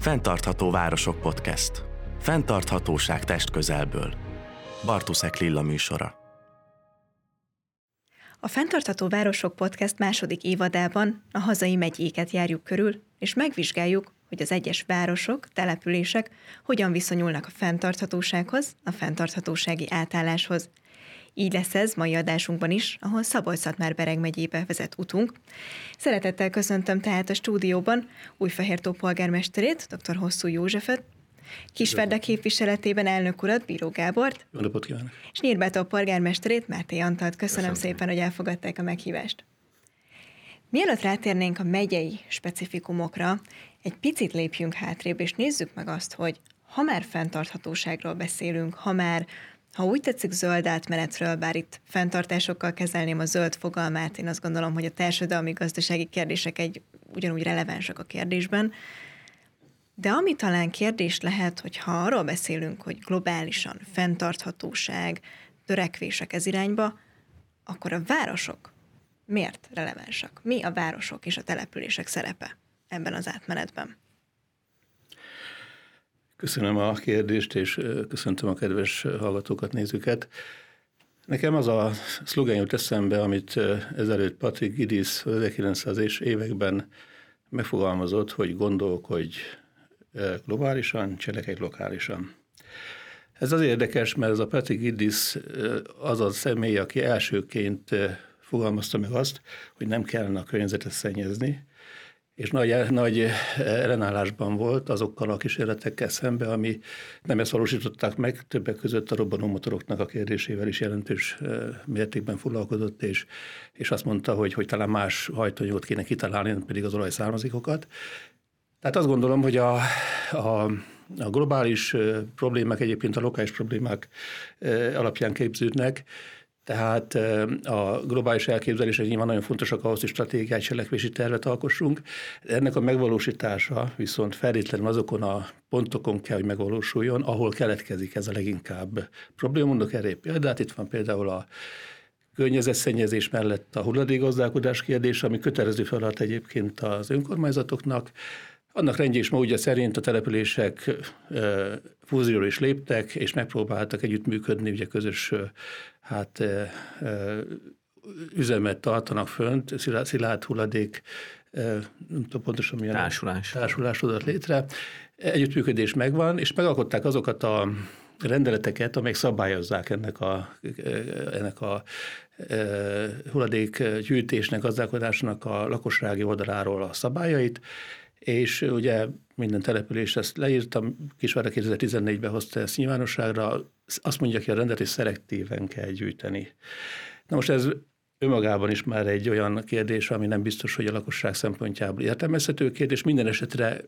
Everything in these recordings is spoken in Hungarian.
Fentartható Városok Podcast. Fentarthatóság test közelből. Bartuszek Lilla műsora. A Fentartható Városok Podcast második évadában a hazai megyéket járjuk körül, és megvizsgáljuk, hogy az egyes városok, települések hogyan viszonyulnak a fenntarthatósághoz, a fenntarthatósági átálláshoz. Így lesz ez mai adásunkban is, ahol Szabolcs-Szatmár-Bereg megyébe vezet utunk. Szeretettel köszöntöm tehát a stúdióban Újfehértó polgármesterét, dr. Hosszú Józsefet, Kisvárda képviseletében elnök urat, Bíró Gábort. Jó napot kívánok! És Nyírbátó polgármesterét, Márté Antalt. Köszönöm, Köszönöm szépen, hogy elfogadták a meghívást. Mielőtt rátérnénk a megyei specifikumokra, egy picit lépjünk hátrébb, és nézzük meg azt, hogy ha már fenntarthatóságról beszélünk, ha már ha úgy tetszik zöld átmenetről, bár itt fenntartásokkal kezelném a zöld fogalmát, én azt gondolom, hogy a társadalmi gazdasági kérdések egy ugyanúgy relevánsak a kérdésben, de ami talán kérdés lehet, hogy ha arról beszélünk, hogy globálisan fenntarthatóság, törekvések ez irányba, akkor a városok miért relevánsak? Mi a városok és a települések szerepe ebben az átmenetben? Köszönöm a kérdést, és köszöntöm a kedves hallgatókat, nézőket. Nekem az a szlogen jut eszembe, amit ezelőtt Patrick Gidis 1900-es években megfogalmazott, hogy gondolkodj globálisan, cselekedj lokálisan. Ez az érdekes, mert ez a Patrick Gidis az a személy, aki elsőként fogalmazta meg azt, hogy nem kellene a környezetet szennyezni, és nagy, nagy ellenállásban volt azokkal a kísérletekkel szembe, ami nem ezt valósították meg, többek között a robbanómotoroknak a kérdésével is jelentős mértékben foglalkozott, és, és azt mondta, hogy, hogy talán más hajtóanyagot kéne kitalálni, pedig az olajszármazékokat. Tehát azt gondolom, hogy a, a, a globális problémák egyébként a lokális problémák alapján képződnek, tehát a globális elképzelések nyilván nagyon fontosak ahhoz, hogy stratégiai cselekvési tervet alkossunk. Ennek a megvalósítása viszont feltétlenül azokon a pontokon kell, hogy megvalósuljon, ahol keletkezik ez a leginkább probléma. Mondok erre példát, itt van például a környezetszennyezés mellett a hulladékgazdálkodás kérdése, ami kötelező feladat egyébként az önkormányzatoknak, annak rendje is módja szerint a települések fúzióra is léptek, és megpróbáltak együttműködni, ugye közös hát, üzemet tartanak fönt, szilárd hulladék, nem tudom pontosan milyen társulás. társulás adott létre. Együttműködés megvan, és megalkották azokat a rendeleteket, amelyek szabályozzák ennek a, ennek a hulladékgyűjtésnek, gazdálkodásnak a lakossági oldaláról a szabályait, és ugye minden település ezt leírtam, Kisvárda 2014-ben hozta ezt nyilvánosságra, azt mondja ki a rendet, hogy szelektíven kell gyűjteni. Na most ez önmagában is már egy olyan kérdés, ami nem biztos, hogy a lakosság szempontjából értelmezhető kérdés. Minden esetre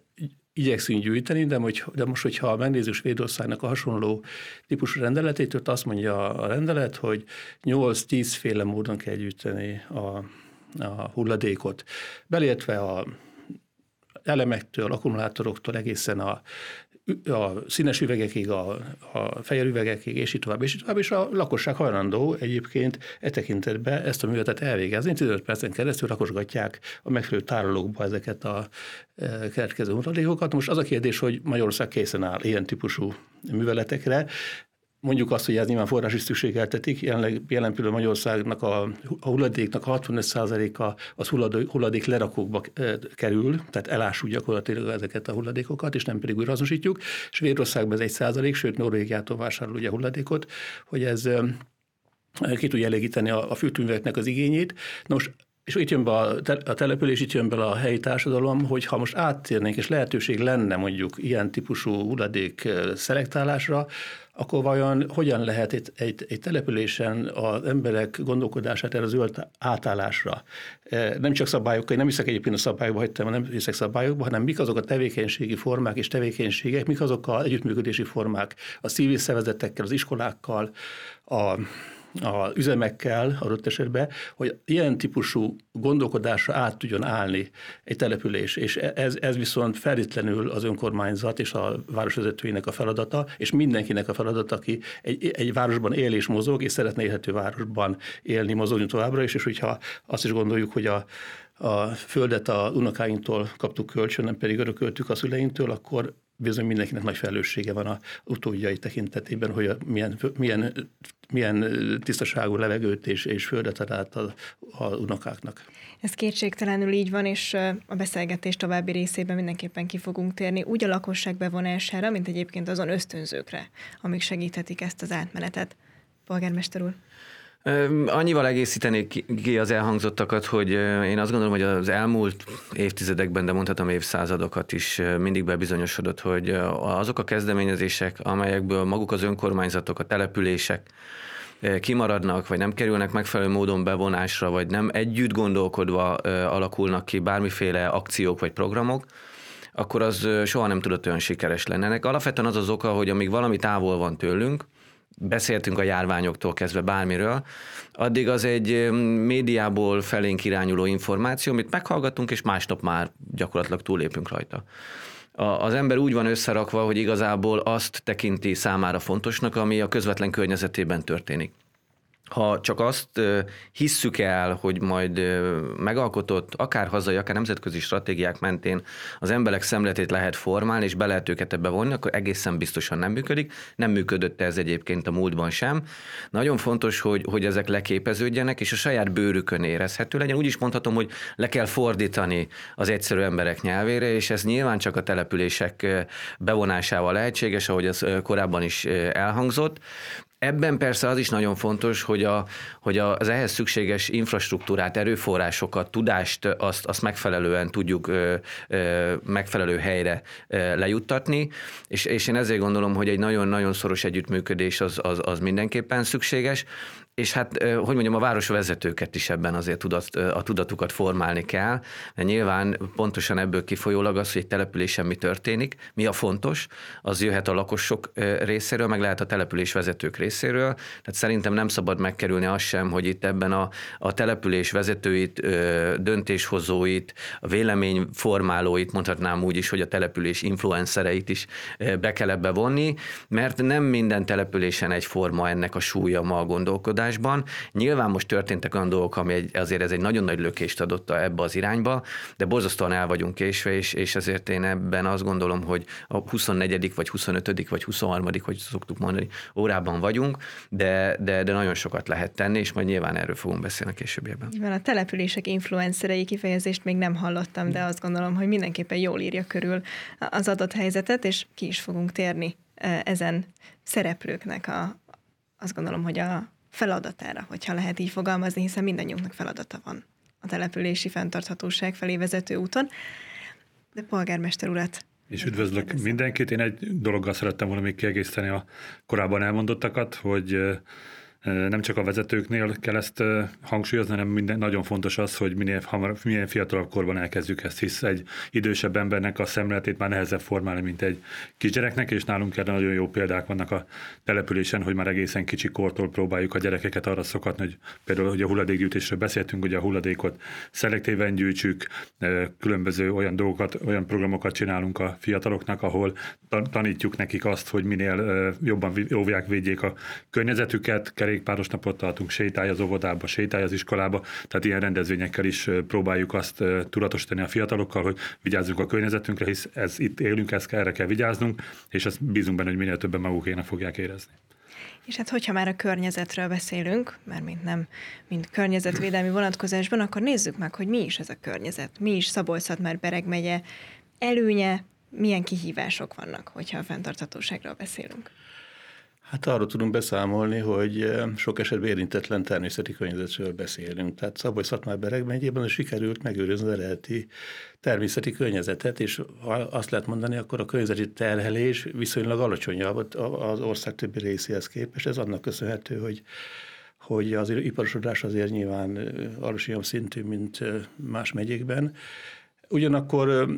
igyekszünk gyűjteni, de, hogy, de most, hogyha megnézzük Svédországnak a hasonló típusú rendeletét, ott azt mondja a rendelet, hogy 8-10 féle módon kell gyűjteni a, a hulladékot, belértve a elemektől, akkumulátoroktól egészen a, a színes üvegekig, a, a fehér üvegekig, és így tovább, és így tovább, és a lakosság hajlandó egyébként e tekintetben ezt a művetet elvégezni. 15 percen keresztül rakosgatják a megfelelő tárolókba ezeket a e, keletkező mutatékokat. Most az a kérdés, hogy Magyarország készen áll ilyen típusú műveletekre, Mondjuk azt, hogy ez nyilván forrás is szükségeltetik. Jelenleg, jelen pillanatban Magyarországnak a, a hulladéknak a 65%-a az hulladék, hulladék lerakókba kerül, tehát elássuk gyakorlatilag ezeket a hulladékokat, és nem pedig újra azonosítjuk. Svédországban ez egy százalék, sőt Norvégiától vásárol ugye hulladékot, hogy ez ki tudja elégíteni a, a az igényét. Na most és itt jön be a, a település, itt jön be a helyi társadalom, hogy ha most áttérnénk, és lehetőség lenne mondjuk ilyen típusú hulladék szelektálásra, akkor vajon hogyan lehet egy, egy, egy településen az emberek gondolkodását erre az zöld átállásra? Nem csak szabályokkal, nem hiszek egyébként a szabályokba, hagytam, nem hiszek szabályokba, hanem mik azok a tevékenységi formák és tevékenységek, mik azok a együttműködési formák a civil szervezetekkel, az iskolákkal, a a üzemekkel adott esetben, hogy ilyen típusú gondolkodásra át tudjon állni egy település, és ez, ez viszont feltétlenül az önkormányzat és a városvezetőinek a feladata, és mindenkinek a feladata, aki egy, egy városban él és mozog, és szeretne élhető városban élni, mozogni továbbra is, és hogyha azt is gondoljuk, hogy a a földet a unokáinktól kaptuk kölcsön, nem pedig örököltük a szüleinktől, akkor bizony mindenkinek nagy felelőssége van a utódjai tekintetében, hogy milyen, milyen, milyen tisztaságú levegőt és, és földet ad a, a unokáknak. Ez kétségtelenül így van, és a beszélgetés további részében mindenképpen ki fogunk térni úgy a lakosság bevonására, mint egyébként azon ösztönzőkre, amik segíthetik ezt az átmenetet. Polgármester úr. Annyival egészítenék ki az elhangzottakat, hogy én azt gondolom, hogy az elmúlt évtizedekben, de mondhatom évszázadokat is mindig bebizonyosodott, hogy azok a kezdeményezések, amelyekből maguk az önkormányzatok, a települések kimaradnak, vagy nem kerülnek megfelelő módon bevonásra, vagy nem együtt gondolkodva alakulnak ki bármiféle akciók vagy programok, akkor az soha nem tudott olyan sikeres lenni. Ennek alapvetően az az oka, hogy amíg valami távol van tőlünk, beszéltünk a járványoktól kezdve bármiről, addig az egy médiából felénk irányuló információ, amit meghallgatunk, és másnap már gyakorlatilag túlépünk rajta. Az ember úgy van összerakva, hogy igazából azt tekinti számára fontosnak, ami a közvetlen környezetében történik ha csak azt hisszük el, hogy majd megalkotott, akár hazai, akár nemzetközi stratégiák mentén az emberek szemletét lehet formálni, és be lehet őket ebbe vonni, akkor egészen biztosan nem működik. Nem működött ez egyébként a múltban sem. Nagyon fontos, hogy, hogy ezek leképeződjenek, és a saját bőrükön érezhető legyen. Úgy is mondhatom, hogy le kell fordítani az egyszerű emberek nyelvére, és ez nyilván csak a települések bevonásával lehetséges, ahogy az korábban is elhangzott. Ebben persze az is nagyon fontos, hogy, a, hogy az ehhez szükséges infrastruktúrát, erőforrásokat, tudást, azt, azt megfelelően tudjuk ö, ö, megfelelő helyre ö, lejuttatni, és, és én ezért gondolom, hogy egy nagyon-nagyon szoros együttműködés az, az, az mindenképpen szükséges. És hát, hogy mondjam, a városvezetőket is ebben azért tudat, a tudatukat formálni kell, mert nyilván pontosan ebből kifolyólag az, hogy egy településen mi történik, mi a fontos, az jöhet a lakosok részéről, meg lehet a település vezetők részéről, tehát szerintem nem szabad megkerülni azt sem, hogy itt ebben a, a település vezetőit, döntéshozóit, a véleményformálóit, mondhatnám úgy is, hogy a település influencereit is be kell ebbe vonni, mert nem minden településen egyforma ennek a súlya ma a gondolkodás, gondolkodásban. Nyilván most történtek olyan dolgok, ami egy, azért ez egy nagyon nagy lökést adott ebbe az irányba, de borzasztóan el vagyunk késve, és, és ezért én ebben azt gondolom, hogy a 24. vagy 25. vagy 23. hogy szoktuk mondani, órában vagyunk, de, de, de nagyon sokat lehet tenni, és majd nyilván erről fogunk beszélni a későbbiekben. Van a települések influencerei kifejezést még nem hallottam, de azt gondolom, hogy mindenképpen jól írja körül az adott helyzetet, és ki is fogunk térni e, ezen szereplőknek a, azt gondolom, hogy a feladatára, hogyha lehet így fogalmazni, hiszen mindannyiunknak feladata van a települési fenntarthatóság felé vezető úton. De polgármester urat és üdvözlök mindenkit. Én egy dologgal szerettem volna még kiegészíteni a korábban elmondottakat, hogy nem csak a vezetőknél kell ezt hangsúlyozni, hanem minden, nagyon fontos az, hogy minél, hamar, minél fiatalabb korban elkezdjük ezt, hisz egy idősebb embernek a szemléletét már nehezebb formálni, mint egy kisgyereknek, és nálunk erre nagyon jó példák vannak a településen, hogy már egészen kicsi kortól próbáljuk a gyerekeket arra szokatni, hogy például, hogy a hulladékgyűjtésről beszéltünk, hogy a hulladékot szelektíven gyűjtsük, különböző olyan dolgokat, olyan programokat csinálunk a fiataloknak, ahol tanítjuk nekik azt, hogy minél jobban óvják, védjék a környezetüket, kerékpáros napot tartunk, sétálj az óvodába, sétálj az iskolába, tehát ilyen rendezvényekkel is próbáljuk azt tudatosítani a fiatalokkal, hogy vigyázzunk a környezetünkre, hisz ez itt élünk, ezt erre kell vigyáznunk, és ezt bízunk benne, hogy minél többen magukének fogják érezni. És hát, hogyha már a környezetről beszélünk, mert mint nem, mint környezetvédelmi vonatkozásban, akkor nézzük meg, hogy mi is ez a környezet. Mi is szabolcs már Bereg megye előnye, milyen kihívások vannak, hogyha a fenntarthatóságról beszélünk. Hát arról tudunk beszámolni, hogy sok esetben érintetlen természeti környezetről beszélünk. Tehát szaboly szatmár bereg megyében sikerült megőrizni az eredeti természeti környezetet, és azt lehet mondani, akkor a környezeti terhelés viszonylag alacsonyabb az ország többi részéhez képest. Ez annak köszönhető, hogy hogy az iparosodás azért nyilván alacsonyabb szintű, mint más megyékben. Ugyanakkor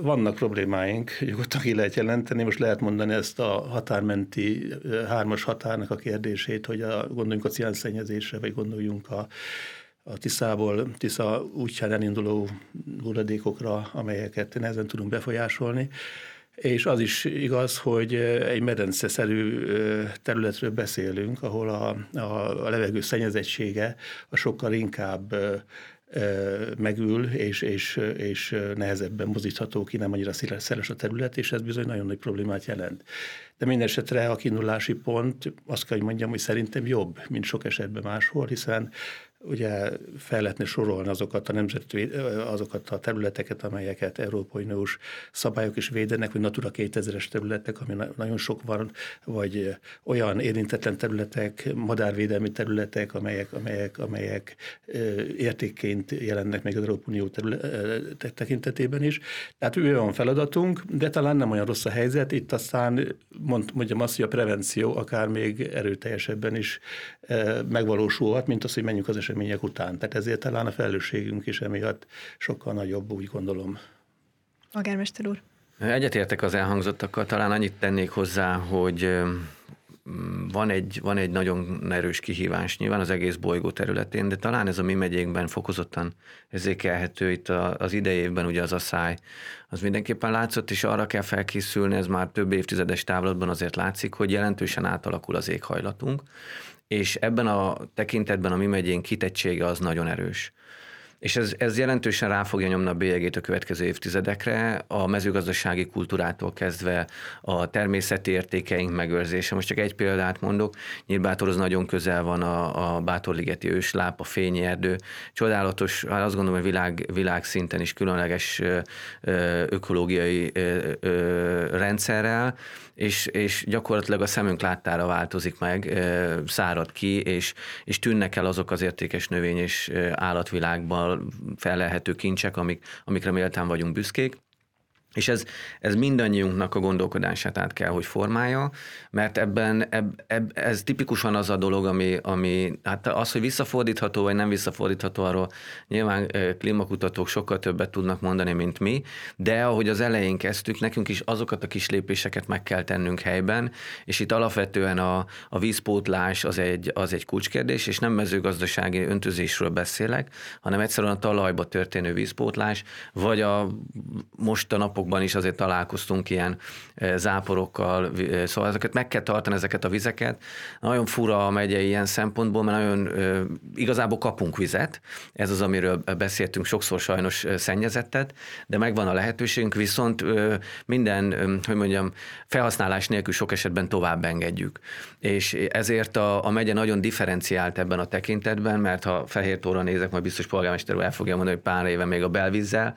vannak problémáink, nyugodtan ki lehet jelenteni, most lehet mondani ezt a határmenti hármas határnak a kérdését, hogy a, gondoljunk a ciánszennyezésre, vagy gondoljunk a, a Tiszából, Tisza útján elinduló hulladékokra, amelyeket nehezen tudunk befolyásolni. És az is igaz, hogy egy medenceszerű területről beszélünk, ahol a, a, a levegő szennyezettsége a sokkal inkább megül, és, és, és nehezebben mozítható ki, nem annyira szeles a terület, és ez bizony nagyon nagy problémát jelent. De minden esetre a kiindulási pont, azt kell, hogy mondjam, hogy szerintem jobb, mint sok esetben máshol, hiszen ugye fel lehetne sorolni azokat a nemzeti, azokat a területeket, amelyeket Európai Uniós szabályok is védenek, vagy Natura 2000-es területek, ami nagyon sok van, vagy olyan érintetlen területek, madárvédelmi területek, amelyek, amelyek, amelyek értékként jelennek meg az Európai Unió területek tekintetében is. Tehát olyan feladatunk, de talán nem olyan rossz a helyzet. Itt aztán mond, mondjam azt, hogy a prevenció akár még erőteljesebben is megvalósulhat, mint az, hogy menjünk az események után. Tehát ezért talán a felelősségünk is emiatt sokkal nagyobb, úgy gondolom. Agármester úr. Egyetértek az elhangzottakkal, talán annyit tennék hozzá, hogy van egy, van egy nagyon erős kihívás nyilván az egész bolygó területén, de talán ez a mi megyénkben fokozottan érzékelhető itt az idejében ugye az a száj, az mindenképpen látszott, és arra kell felkészülni, ez már több évtizedes távlatban azért látszik, hogy jelentősen átalakul az éghajlatunk, és ebben a tekintetben a mi megyénk kitettsége az nagyon erős. És ez, ez jelentősen rá fogja nyomni a bélyegét a következő évtizedekre, a mezőgazdasági kultúrától kezdve a természeti értékeink megőrzése. Most csak egy példát mondok, Nyírbátorhoz nagyon közel van a, a Bátorligeti ősláp, a fényi erdő. Csodálatos, hát azt gondolom, hogy világ, világszinten is különleges ökológiai rendszerrel, és, és gyakorlatilag a szemünk láttára változik meg, szárad ki, és, és tűnnek el azok az értékes növény és állatvilágban felelhető kincsek, amik, amikre méltán vagyunk büszkék. És ez, ez mindannyiunknak a gondolkodását át kell, hogy formálja, mert ebben eb, eb, ez tipikusan az a dolog, ami, ami, hát az, hogy visszafordítható vagy nem visszafordítható, arról nyilván klímakutatók sokkal többet tudnak mondani, mint mi, de ahogy az elején kezdtük, nekünk is azokat a kis lépéseket meg kell tennünk helyben, és itt alapvetően a, a vízpótlás az egy, az egy kulcskérdés, és nem mezőgazdasági öntözésről beszélek, hanem egyszerűen a talajba történő vízpótlás, vagy a most a napok napokban is azért találkoztunk ilyen záporokkal, szóval ezeket meg kell tartani, ezeket a vizeket. Nagyon fura a megye ilyen szempontból, mert nagyon igazából kapunk vizet, ez az, amiről beszéltünk, sokszor sajnos szennyezettet, de megvan a lehetőségünk, viszont minden, hogy mondjam, felhasználás nélkül sok esetben tovább engedjük. És ezért a, a megye nagyon differenciált ebben a tekintetben, mert ha Fehér Tóra nézek, majd biztos polgármester el fogja mondani, hogy pár éve még a belvízzel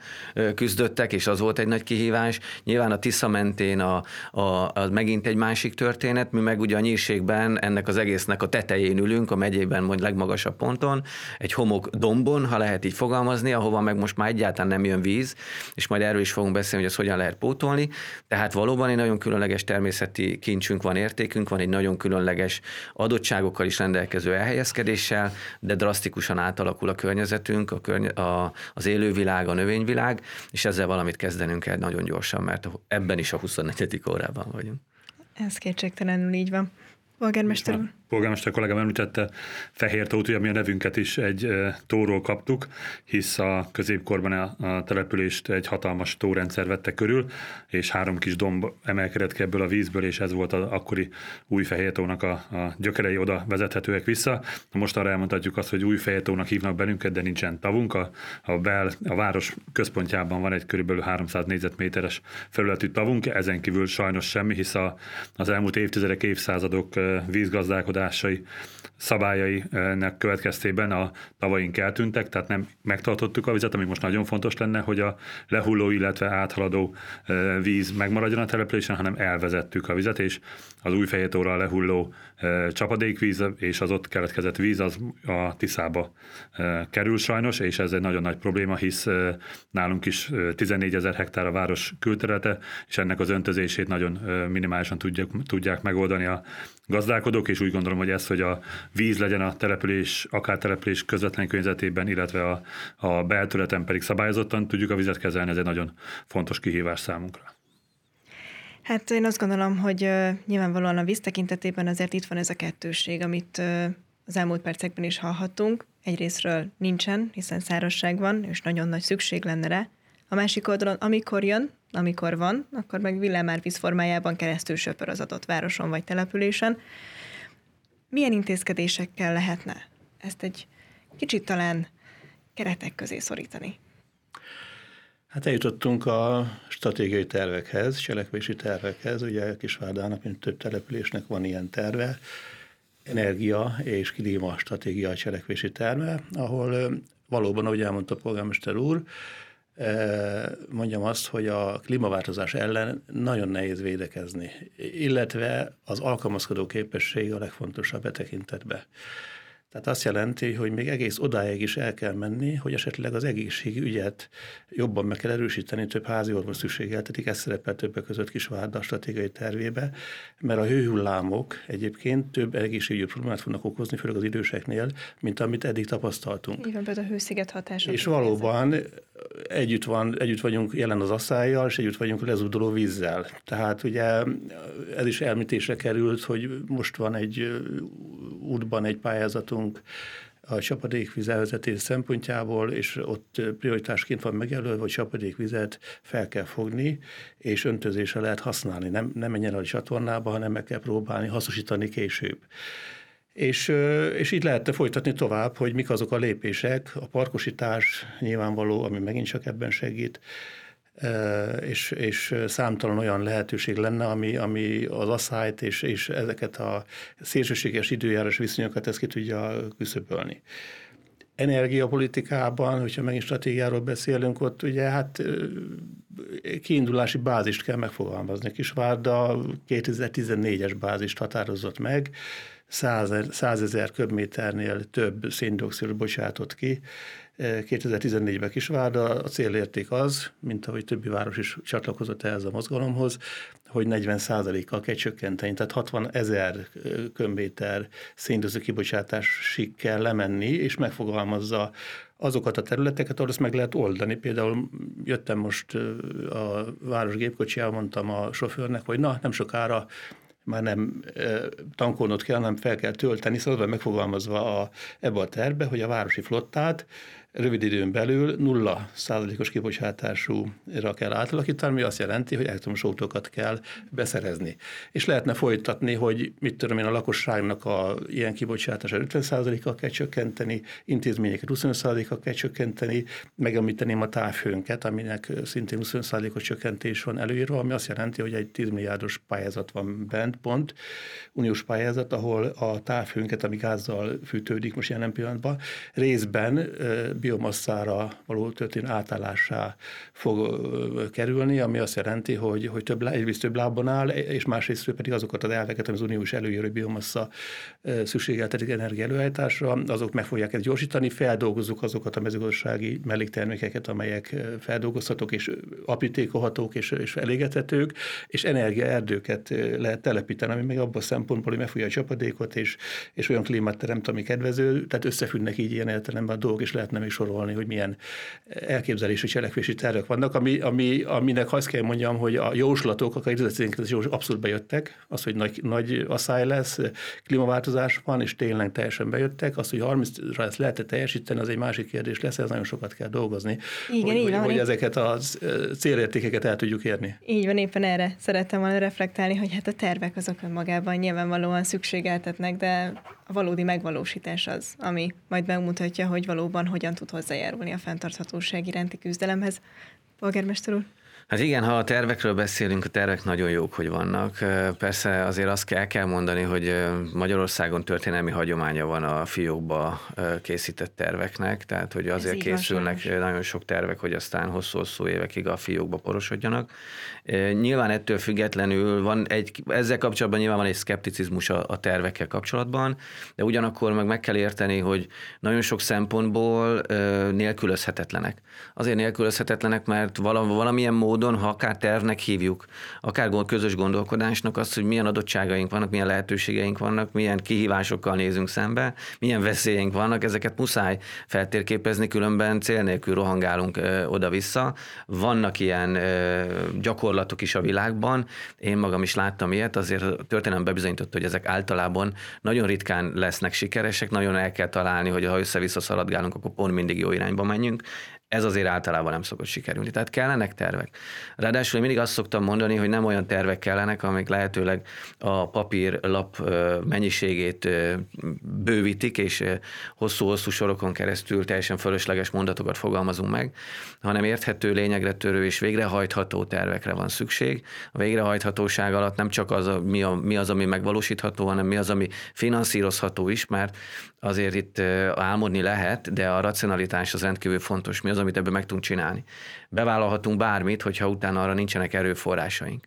küzdöttek, és az volt egy nagy kihívás. Nyilván a Tisza mentén a, a, a megint egy másik történet, mi meg ugye a nyírségben ennek az egésznek a tetején ülünk, a megyében mondjuk legmagasabb ponton, egy homok dombon, ha lehet így fogalmazni, ahova meg most már egyáltalán nem jön víz, és majd erről is fogunk beszélni, hogy ezt hogyan lehet pótolni. Tehát valóban egy nagyon különleges természeti kincsünk van, értékünk van, egy nagyon különleges adottságokkal is rendelkező elhelyezkedéssel, de drasztikusan átalakul a környezetünk, a környe, a, az élővilág, a növényvilág, és ezzel valamit kezdenünk kell nagyon gyorsan, mert ebben is a 24. órában vagyunk. Ez kétségtelenül így van. Polgármester úr polgármester kollégám említette, Fehér tót, ugye mi a nevünket is egy tóról kaptuk, hisz a középkorban a, települést egy hatalmas tórendszer vette körül, és három kis domb emelkedett ki ebből a vízből, és ez volt az akkori új Fehér tónak a, a gyökerei oda vezethetőek vissza. Most arra elmondhatjuk azt, hogy új Fehér tónak hívnak bennünket, de nincsen tavunk. A, a, bel, a város központjában van egy körülbelül 300 négyzetméteres felületű tavunk, ezen kívül sajnos semmi, hisz a, az elmúlt évtizedek, évszázadok vízgazdálkodás előírásai, szabályainek következtében a tavaink eltűntek, tehát nem megtartottuk a vizet, ami most nagyon fontos lenne, hogy a lehulló, illetve áthaladó víz megmaradjon a településen, hanem elvezettük a vizet, és az új a lehulló csapadékvíz és az ott keletkezett víz az a Tiszába kerül sajnos, és ez egy nagyon nagy probléma, hisz nálunk is 14 ezer hektár a város külterülete, és ennek az öntözését nagyon minimálisan tudják, tudják megoldani a gazdálkodók, és úgy gondolom, hogy ez, hogy a víz legyen a település, akár település közvetlen környezetében, illetve a, a belterületen pedig szabályozottan tudjuk a vizet kezelni, ez egy nagyon fontos kihívás számunkra. Hát én azt gondolom, hogy uh, nyilvánvalóan a víz tekintetében azért itt van ez a kettőség, amit az elmúlt percekben is hallhattunk. Egyrésztről nincsen, hiszen szárazság van, és nagyon nagy szükség lenne rá. A másik oldalon, amikor jön, amikor van, akkor meg villámárvíz formájában keresztül söpör az adott városon vagy településen. Milyen intézkedésekkel lehetne ezt egy kicsit talán keretek közé szorítani? Hát eljutottunk a stratégiai tervekhez, cselekvési tervekhez. Ugye Kisvárdának, mint több településnek van ilyen terve, energia és klíma stratégia cselekvési terve, ahol valóban, ahogy elmondta a polgármester úr, mondjam azt, hogy a klímaváltozás ellen nagyon nehéz védekezni, illetve az alkalmazkodó képesség a legfontosabb betekintetbe. Tehát azt jelenti, hogy még egész odáig is el kell menni, hogy esetleg az egészségügyet jobban meg kell erősíteni, több házi orvos szükségeltetik, ez szerepel többek között Kisvárda stratégiai tervébe, mert a hőhullámok egyébként több egészségügyi problémát fognak okozni, főleg az időseknél, mint amit eddig tapasztaltunk. Igen, például a hősziget hatása. És valóban együtt, van, együtt vagyunk jelen az asszályjal, és együtt vagyunk a lezúduló vízzel. Tehát ugye ez is elmítésre került, hogy most van egy útban egy pályázatunk a csapadékvíz elvezetés szempontjából, és ott prioritásként van megjelölve, hogy csapadékvizet fel kell fogni, és öntözésre lehet használni. Nem, nem menjen el a csatornába, hanem meg kell próbálni hasznosítani később. És, és így lehetne folytatni tovább, hogy mik azok a lépések, a parkosítás nyilvánvaló, ami megint csak ebben segít, és, és számtalan olyan lehetőség lenne, ami, ami az asszályt és, és ezeket a szélsőséges időjárás viszonyokat ezt ki tudja küszöbölni. Energiapolitikában, hogyha megint stratégiáról beszélünk, ott ugye hát kiindulási bázist kell megfogalmazni. Kisvárda 2014-es bázist határozott meg, 100 ezer köbméternél több széndiokszidot bocsátott ki. 2014-ben Kisvárda. A célérték az, mint ahogy többi város is csatlakozott ehhez a mozgalomhoz, hogy 40%-kal kell csökkenteni, tehát 60 ezer köbméter széndiokszid kibocsátásig kell lemenni, és megfogalmazza azokat a területeket, ahol ezt meg lehet oldani. Például jöttem most a város gépkocsijával, mondtam a sofőrnek, hogy na, nem sokára már nem tankolnod kell, hanem fel kell tölteni, szóval megfogalmazva a, ebbe a terbe, hogy a városi flottát rövid időn belül nulla százalékos kibocsátásúra kell átalakítani, ami azt jelenti, hogy elektromos autókat kell beszerezni. És lehetne folytatni, hogy mit tudom én, a lakosságnak a ilyen kibocsátását 50 százalékkal kell csökkenteni, intézményeket 25 százalékkal kell csökkenteni, megemlíteném a távhőnket, aminek szintén 25 százalékos csökkentés van előírva, ami azt jelenti, hogy egy 10 milliárdos pályázat van bent, pont, uniós pályázat, ahol a távhőnket, ami gázzal fűtődik most jelen pillanatban, részben biomasszára való történő átállásá fog kerülni, ami azt jelenti, hogy, hogy több, egyrészt több lábban áll, és másrészt pedig azokat az elveket, ami az uniós előírő biomassa szükségeltetik energia előállításra, azok meg fogják ezt gyorsítani, feldolgozzuk azokat a mezőgazdasági melléktermékeket, amelyek feldolgozhatók és aprítékolhatók és, és elégethetők, és energiaerdőket lehet telepíteni, ami meg abban a szempontból, hogy megfogja a csapadékot, és, és olyan klímát teremt, ami kedvező, tehát összefüggnek így ilyen értelemben a dolgok, és lehetne még sorolni, hogy milyen elképzelési cselekvési tervek vannak, ami, ami, aminek azt kell mondjam, hogy a jóslatok, a 2019 abszolút bejöttek, az, hogy nagy, nagy asszály lesz, klímaváltozás van, és tényleg teljesen bejöttek, az, hogy 30-ra ezt lehet teljesíteni, az egy másik kérdés lesz, ez nagyon sokat kell dolgozni, Igen, hogy, hogy, van, hogy ezeket a célértékeket el tudjuk érni. Így van, éppen erre szerettem volna reflektálni, hogy hát a tervek azok önmagában nyilvánvalóan szükségeltetnek, de a valódi megvalósítás az, ami majd megmutatja, hogy valóban hogyan tud hozzájárulni a fenntarthatóság iránti küzdelemhez. Polgármester úr? Hát igen, ha a tervekről beszélünk, a tervek nagyon jók, hogy vannak. Persze azért azt kell, kell mondani, hogy Magyarországon történelmi hagyománya van a fiókba készített terveknek, tehát hogy azért készülnek van, nagyon sok tervek, hogy aztán hosszú-hosszú évekig a fiókba porosodjanak. Nyilván ettől függetlenül van egy, ezzel kapcsolatban nyilván van egy szkepticizmus a, a tervekkel kapcsolatban, de ugyanakkor meg meg kell érteni, hogy nagyon sok szempontból nélkülözhetetlenek. Azért nélkülözhetetlenek, mert valamilyen módon módon, ha akár tervnek hívjuk, akár közös gondolkodásnak azt, hogy milyen adottságaink vannak, milyen lehetőségeink vannak, milyen kihívásokkal nézünk szembe, milyen veszélyeink vannak, ezeket muszáj feltérképezni, különben cél nélkül rohangálunk oda-vissza. Vannak ilyen gyakorlatok is a világban, én magam is láttam ilyet, azért a történelem bebizonyította, hogy ezek általában nagyon ritkán lesznek sikeresek, nagyon el kell találni, hogy ha össze-vissza szaladgálunk, akkor pont mindig jó irányba menjünk Ez azért általában nem szokott sikerülni. Tehát kellenek tervek. Ráadásul mindig azt szoktam mondani, hogy nem olyan tervek kellenek, amik lehetőleg a papírlap mennyiségét bővítik, és hosszú-hosszú sorokon keresztül teljesen fölösleges mondatokat fogalmazunk meg, hanem érthető, lényegre törő és végrehajtható tervekre van szükség. A végrehajthatóság alatt nem csak az, mi, a, mi az, ami megvalósítható, hanem mi az, ami finanszírozható is, mert azért itt álmodni lehet, de a racionalitás az rendkívül fontos. Mi az, amit ebből meg tudunk csinálni. Bevállalhatunk bármit, hogyha utána arra nincsenek erőforrásaink.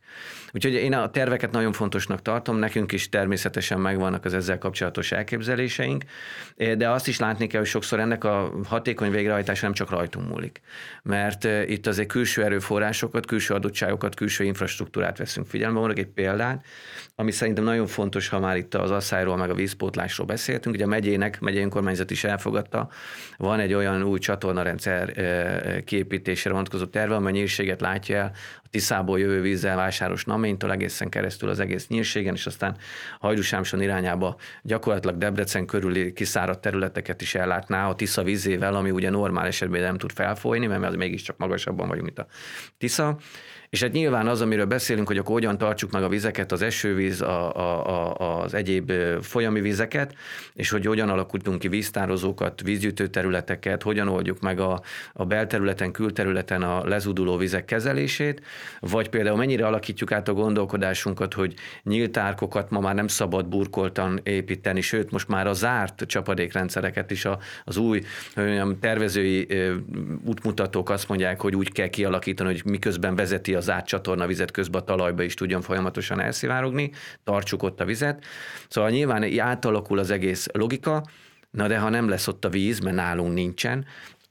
Úgyhogy én a terveket nagyon fontosnak tartom, nekünk is természetesen megvannak az ezzel kapcsolatos elképzeléseink, de azt is látni kell, hogy sokszor ennek a hatékony végrehajtása nem csak rajtunk múlik. Mert itt azért külső erőforrásokat, külső adottságokat, külső infrastruktúrát veszünk figyelembe. Mondok egy példát, ami szerintem nagyon fontos, ha már itt az asszályról meg a vízpótlásról beszéltünk. Ugye a megyének, megyei önkormányzat is elfogadta, van egy olyan új csatornarendszer kiépítésére vonatkozó terve, amely nyírséget látja el a Tiszából jövő vízzel vásáros Naménytól egészen keresztül az egész nyírségen, és aztán Hajdusámson irányába gyakorlatilag Debrecen körüli kiszáradt területeket is ellátná a Tisza vízével, ami ugye normál esetben nem tud felfolyni, mert az mégiscsak magasabban vagyunk, mint a Tisza. És hát nyilván az, amiről beszélünk, hogy akkor hogyan tartsuk meg a vizeket, az esővíz, a, a, a, az egyéb folyami vizeket, és hogy hogyan alakítunk ki víztározókat, vízgyűjtő területeket, hogyan oldjuk meg a, a belterületen, külterületen a lezuduló vizek kezelését, vagy például mennyire alakítjuk át a gondolkodásunkat, hogy nyílt árkokat ma már nem szabad burkoltan építeni, sőt, most már a zárt csapadékrendszereket is a, az új tervezői útmutatók azt mondják, hogy úgy kell kialakítani, hogy miközben vezeti az zárt csatornavizet közben a talajba is tudjon folyamatosan elszivárogni, tartsuk ott a vizet. Szóval nyilván átalakul az egész logika, Na de ha nem lesz ott a víz, mert nálunk nincsen,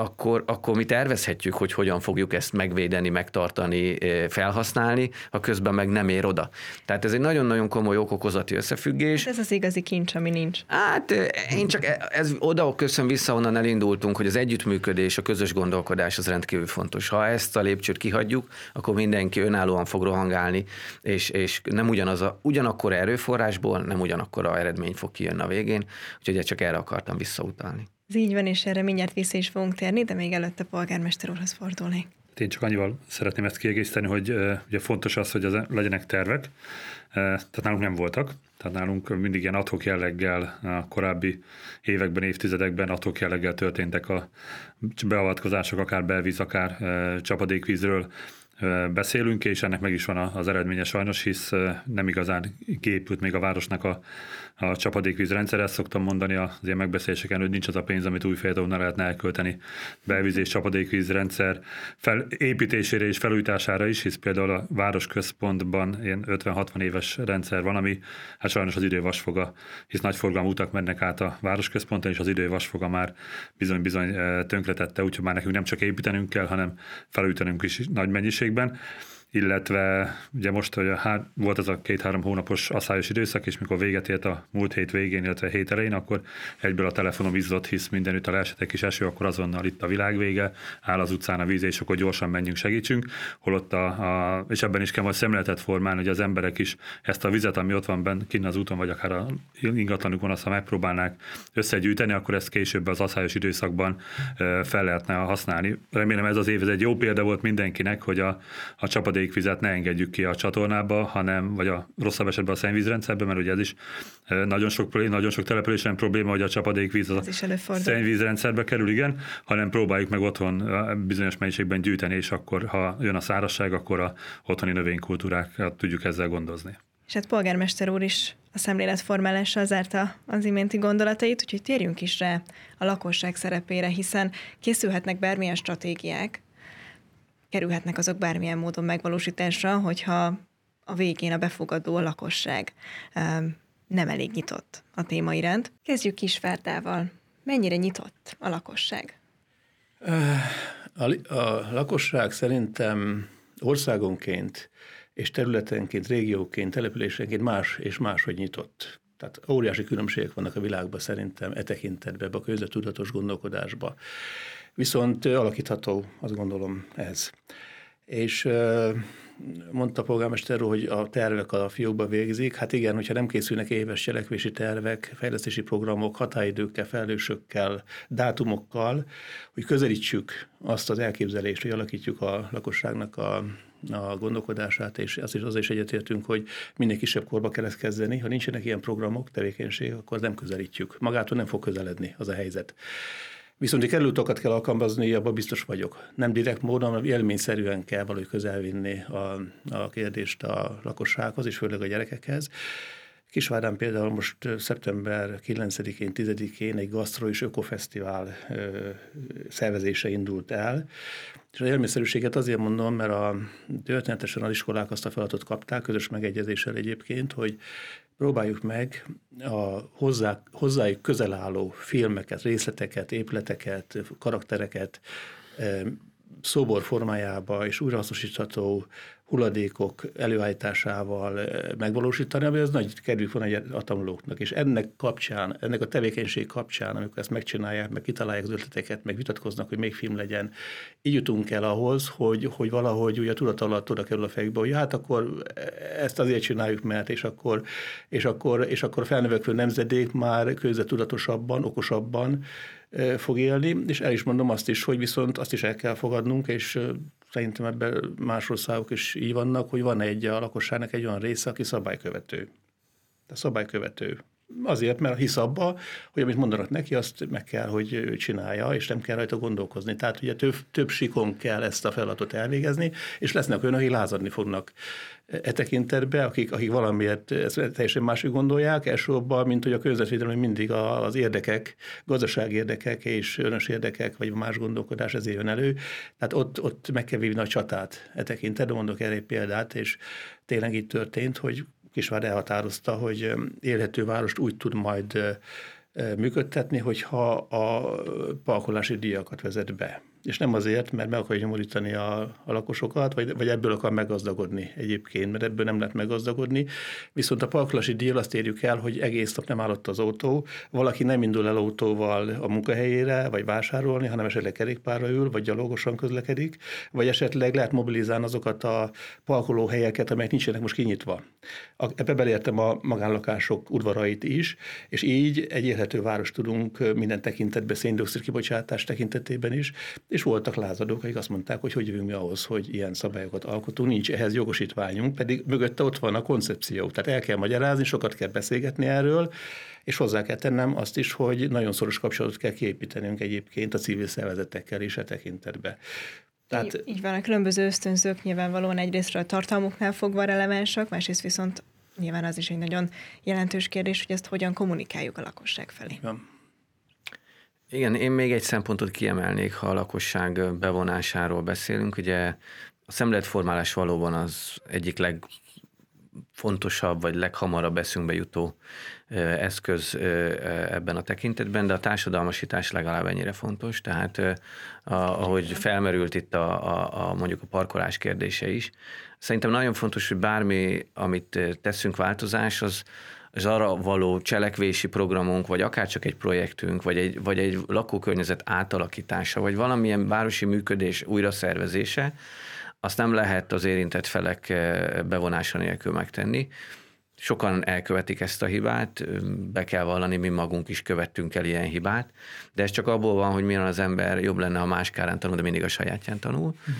akkor, akkor mi tervezhetjük, hogy hogyan fogjuk ezt megvédeni, megtartani, felhasználni, ha közben meg nem ér oda. Tehát ez egy nagyon-nagyon komoly okokozati összefüggés. Ez az igazi kincs, ami nincs. Hát én csak e, ez oda köszön vissza, onnan elindultunk, hogy az együttműködés, a közös gondolkodás az rendkívül fontos. Ha ezt a lépcsőt kihagyjuk, akkor mindenki önállóan fog rohangálni, és, és nem ugyanaz a, ugyanakkor erőforrásból, nem ugyanakkor a eredmény fog kijönni a végén, úgyhogy csak erre akartam visszautalni. Ez így van, és erre mindjárt vissza is fogunk térni, de még előtte polgármester úrhoz fordulnék. Én csak annyival szeretném ezt kiegészíteni, hogy ugye fontos az, hogy az legyenek tervek, tehát nálunk nem voltak, tehát nálunk mindig ilyen adhok jelleggel a korábbi években, évtizedekben adhok jelleggel történtek a beavatkozások, akár belvíz, akár csapadékvízről, beszélünk, és ennek meg is van az eredménye sajnos, hisz nem igazán képült még a városnak a, a csapadékvízrendszer. Ezt szoktam mondani az ilyen megbeszéléseken, hogy nincs az a pénz, amit új ne lehetne elkölteni belvíz és csapadékvízrendszer felépítésére és felújítására is, hisz például a városközpontban ilyen 50-60 éves rendszer van, ami hát sajnos az idő vasfoga, hisz nagy forgalmú utak mennek át a városközponton, és az idő vasfoga már bizony-bizony tönkretette, úgyhogy már nekünk nem csak építenünk kell, hanem felújítanunk is nagy mennyiség mennyiségben, illetve ugye most hogy hát volt az a két-három hónapos asszályos időszak, és mikor véget ért a múlt hét végén, illetve hét elején, akkor egyből a telefonom izzott, hisz mindenütt a leesetek is eső, akkor azonnal itt a világ vége, áll az utcán a víz, és akkor gyorsan menjünk, segítsünk. Holott a, a és ebben is kell majd szemléletet formálni, hogy az emberek is ezt a vizet, ami ott van bent kinn az úton, vagy akár a ingatlanukon, azt ha megpróbálnák összegyűjteni, akkor ezt később az asszályos időszakban fel lehetne használni. Remélem ez az év ez egy jó példa volt mindenkinek, hogy a, a csapadék folyadékvizet ne engedjük ki a csatornába, hanem, vagy a rosszabb esetben a szennyvízrendszerbe, mert ugye ez is nagyon sok, nagyon sok településen probléma, hogy a csapadékvíz a szennyvízrendszerbe kerül, igen, hanem próbáljuk meg otthon bizonyos mennyiségben gyűjteni, és akkor, ha jön a szárazság, akkor a otthoni növénykultúrákat tudjuk ezzel gondozni. És hát polgármester úr is a szemléletformálással zárta az iménti gondolatait, úgyhogy térjünk is rá a lakosság szerepére, hiszen készülhetnek bármilyen stratégiák, kerülhetnek azok bármilyen módon megvalósításra, hogyha a végén a befogadó a lakosság nem elég nyitott a téma iránt. Kezdjük Kisvárdával. Mennyire nyitott a lakosság? A, a lakosság szerintem országonként és területenként, régióként, településenként más és máshogy nyitott. Tehát óriási különbségek vannak a világban szerintem e tekintetben, a közötudatos gondolkodásba. Viszont alakítható, azt gondolom ez. És mondta a polgármester úr, hogy a tervek a fiókba végzik. Hát igen, hogyha nem készülnek éves cselekvési tervek, fejlesztési programok, határidőkkel, felelősökkel, dátumokkal, hogy közelítsük azt az elképzelést, hogy alakítjuk a lakosságnak a, a gondolkodását, és azt is az is egyetértünk, hogy minél kisebb korba kell ezt kezdeni. Ha nincsenek ilyen programok, tevékenység, akkor nem közelítjük. Magától nem fog közeledni az a helyzet. Viszont kerülőtokat kell alkalmazni, abban biztos vagyok. Nem direkt módon, hanem élményszerűen kell valahogy közelvinni a, a kérdést a lakossághoz, és főleg a gyerekekhez. Kisvárán például most szeptember 9-én, 10-én egy gasztro és ökofesztivál szervezése indult el, és az élményszerűséget azért mondom, mert a, történetesen az iskolák azt a feladatot kapták, közös megegyezéssel egyébként, hogy próbáljuk meg a hozzá, hozzájuk közel álló filmeket, részleteket, épületeket, karaktereket szobor formájába és újrahasznosítható hulladékok előállításával eh, megvalósítani, ami az nagy kedvük van a tanulóknak. És ennek kapcsán, ennek a tevékenység kapcsán, amikor ezt megcsinálják, meg kitalálják az ötleteket, meg vitatkoznak, hogy még film legyen, így jutunk el ahhoz, hogy, hogy valahogy ugye a tudat alatt oda kerül a fejükbe, hogy hát akkor ezt azért csináljuk, mert és akkor, és akkor, és akkor a felnövekvő nemzedék már tudatosabban, okosabban eh, fog élni, és el is mondom azt is, hogy viszont azt is el kell fogadnunk, és eh, szerintem ebben más országok is így vannak, hogy van egy a lakosságnak egy olyan része, aki szabálykövető. De szabálykövető. Azért, mert hisz abba, hogy amit mondanak neki, azt meg kell, hogy ő csinálja, és nem kell rajta gondolkozni. Tehát ugye több, több sikon kell ezt a feladatot elvégezni, és lesznek olyanok, akik lázadni fognak e tekintetben, akik, akik valamiért ezt teljesen másik gondolják, elsősorban, mint hogy a környezetvédelem mindig az érdekek, gazdasági érdekek és önös érdekek, vagy más gondolkodás ezért jön elő. Tehát ott, ott meg kell vívni a csatát e tekintetben, mondok erre egy példát, és tényleg így történt, hogy Kisvár elhatározta, hogy élhető várost úgy tud majd működtetni, hogyha a parkolási díjakat vezet be és nem azért, mert meg akarja nyomorítani a, a lakosokat, vagy, vagy ebből akar meggazdagodni egyébként, mert ebből nem lehet meggazdagodni. Viszont a parkolási díjjal azt érjük el, hogy egész nap nem állott az autó, valaki nem indul el autóval a munkahelyére, vagy vásárolni, hanem esetleg kerékpárra ül, vagy gyalogosan közlekedik, vagy esetleg lehet mobilizálni azokat a parkolóhelyeket, amelyek nincsenek most kinyitva. Ebbe belértem a magánlakások udvarait is, és így egy élhető város tudunk minden tekintetben, széndiokszid kibocsátás tekintetében is, és voltak lázadók, akik azt mondták, hogy hogy jövünk mi ahhoz, hogy ilyen szabályokat alkotunk, nincs ehhez jogosítványunk, pedig mögötte ott van a koncepció. Tehát el kell magyarázni, sokat kell beszélgetni erről, és hozzá kell tennem azt is, hogy nagyon szoros kapcsolatot kell kiépítenünk egyébként a civil szervezetekkel is e tekintetben. Tehát, így, így van, a különböző ösztönzők nyilvánvalóan egyrészt a tartalmuknál fogva relevánsak, másrészt viszont nyilván az is egy nagyon jelentős kérdés, hogy ezt hogyan kommunikáljuk a lakosság felé. Igen. Igen, én még egy szempontot kiemelnék, ha a lakosság bevonásáról beszélünk. Ugye a szemléletformálás valóban az egyik legfontosabb, vagy leghamarabb eszünkbe jutó eszköz ebben a tekintetben, de a társadalmasítás legalább ennyire fontos, tehát ahogy felmerült itt a, a, a mondjuk a parkolás kérdése is, szerintem nagyon fontos, hogy bármi, amit teszünk változás, az, az arra való cselekvési programunk, vagy akár csak egy projektünk, vagy egy, vagy egy lakókörnyezet átalakítása, vagy valamilyen városi működés újraszervezése, azt nem lehet az érintett felek eh, bevonása nélkül megtenni. Sokan elkövetik ezt a hibát, be kell vallani, mi magunk is követtünk el ilyen hibát, de ez csak abból van, hogy milyen az ember jobb lenne, ha más kárán tanul, de mindig a sajátján tanul. Hm.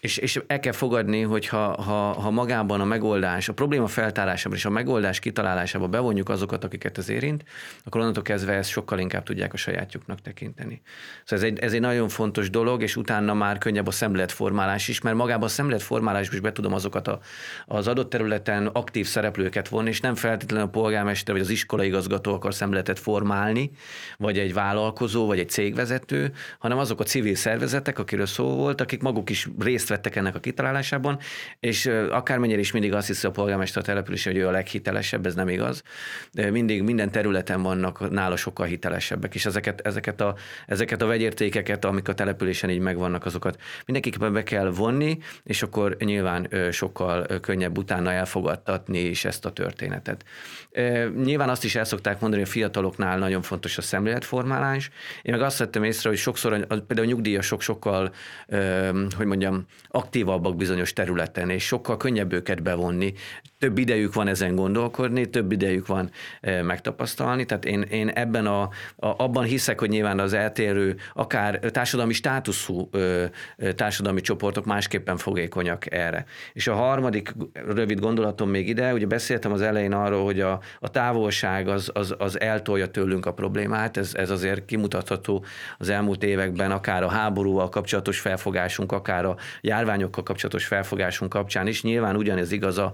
És, és el kell fogadni, hogy ha, ha, ha magában a megoldás, a probléma feltárásában és a megoldás kitalálásába bevonjuk azokat, akiket ez érint, akkor onnantól kezdve ezt sokkal inkább tudják a sajátjuknak tekinteni. Szóval ez egy, ez egy nagyon fontos dolog, és utána már könnyebb a szemléletformálás is, mert magában a szemléletformálásban is be tudom azokat a, az adott területen aktív szereplőket vonni, és nem feltétlenül a polgármester vagy az iskolaigazgató akar szemléletet formálni, vagy egy vállalkozó, vagy egy cégvezető, hanem azok a civil szervezetek, akiről szó volt, akik maguk is részt részt vettek ennek a kitalálásában, és akármennyire is mindig azt hiszi a polgármester a településen, hogy ő a leghitelesebb, ez nem igaz. De mindig minden területen vannak nála sokkal hitelesebbek, és ezeket, ezeket, a, ezeket a vegyértékeket, amik a településen így megvannak, azokat mindenképpen be kell vonni, és akkor nyilván sokkal könnyebb utána elfogadtatni is ezt a történetet. Nyilván azt is el szokták mondani, hogy a fiataloknál nagyon fontos a szemléletformálás. Én meg azt vettem észre, hogy sokszor például a nyugdíjasok sokkal, hogy mondjam, aktívabbak bizonyos területen, és sokkal könnyebb őket bevonni. Több idejük van ezen gondolkodni, több idejük van e, megtapasztalni, tehát én, én ebben a, a, abban hiszek, hogy nyilván az eltérő, akár társadalmi státuszú társadalmi csoportok másképpen fogékonyak erre. És a harmadik rövid gondolatom még ide, ugye beszéltem az elején arról, hogy a, a távolság az, az, az eltolja tőlünk a problémát, ez, ez azért kimutatható az elmúlt években, akár a háborúval kapcsolatos felfogásunk, akár a járványokkal kapcsolatos felfogásunk kapcsán is. Nyilván ugyanez igaz a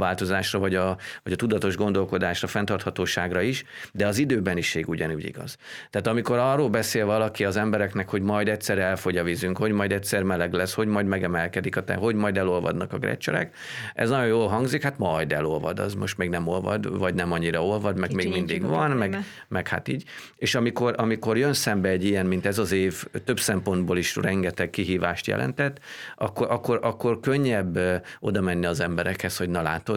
klímaváltozásra, vagy a, vagy a tudatos gondolkodásra, fenntarthatóságra is, de az időbeniség ugyanúgy igaz. Tehát amikor arról beszél valaki az embereknek, hogy majd egyszer elfogy a vízünk, hogy majd egyszer meleg lesz, hogy majd megemelkedik a te, hogy majd elolvadnak a grecserek, ez nagyon jól hangzik, hát majd elolvad, az most még nem olvad, vagy nem annyira olvad, meg Kicsi még mindig van, meg, meg hát így. És amikor, amikor jön szembe egy ilyen, mint ez az év, több szempontból is rengeteg kihívást jelentett, akkor, akkor, akkor könnyebb oda menni az emberekhez, hogy na látod,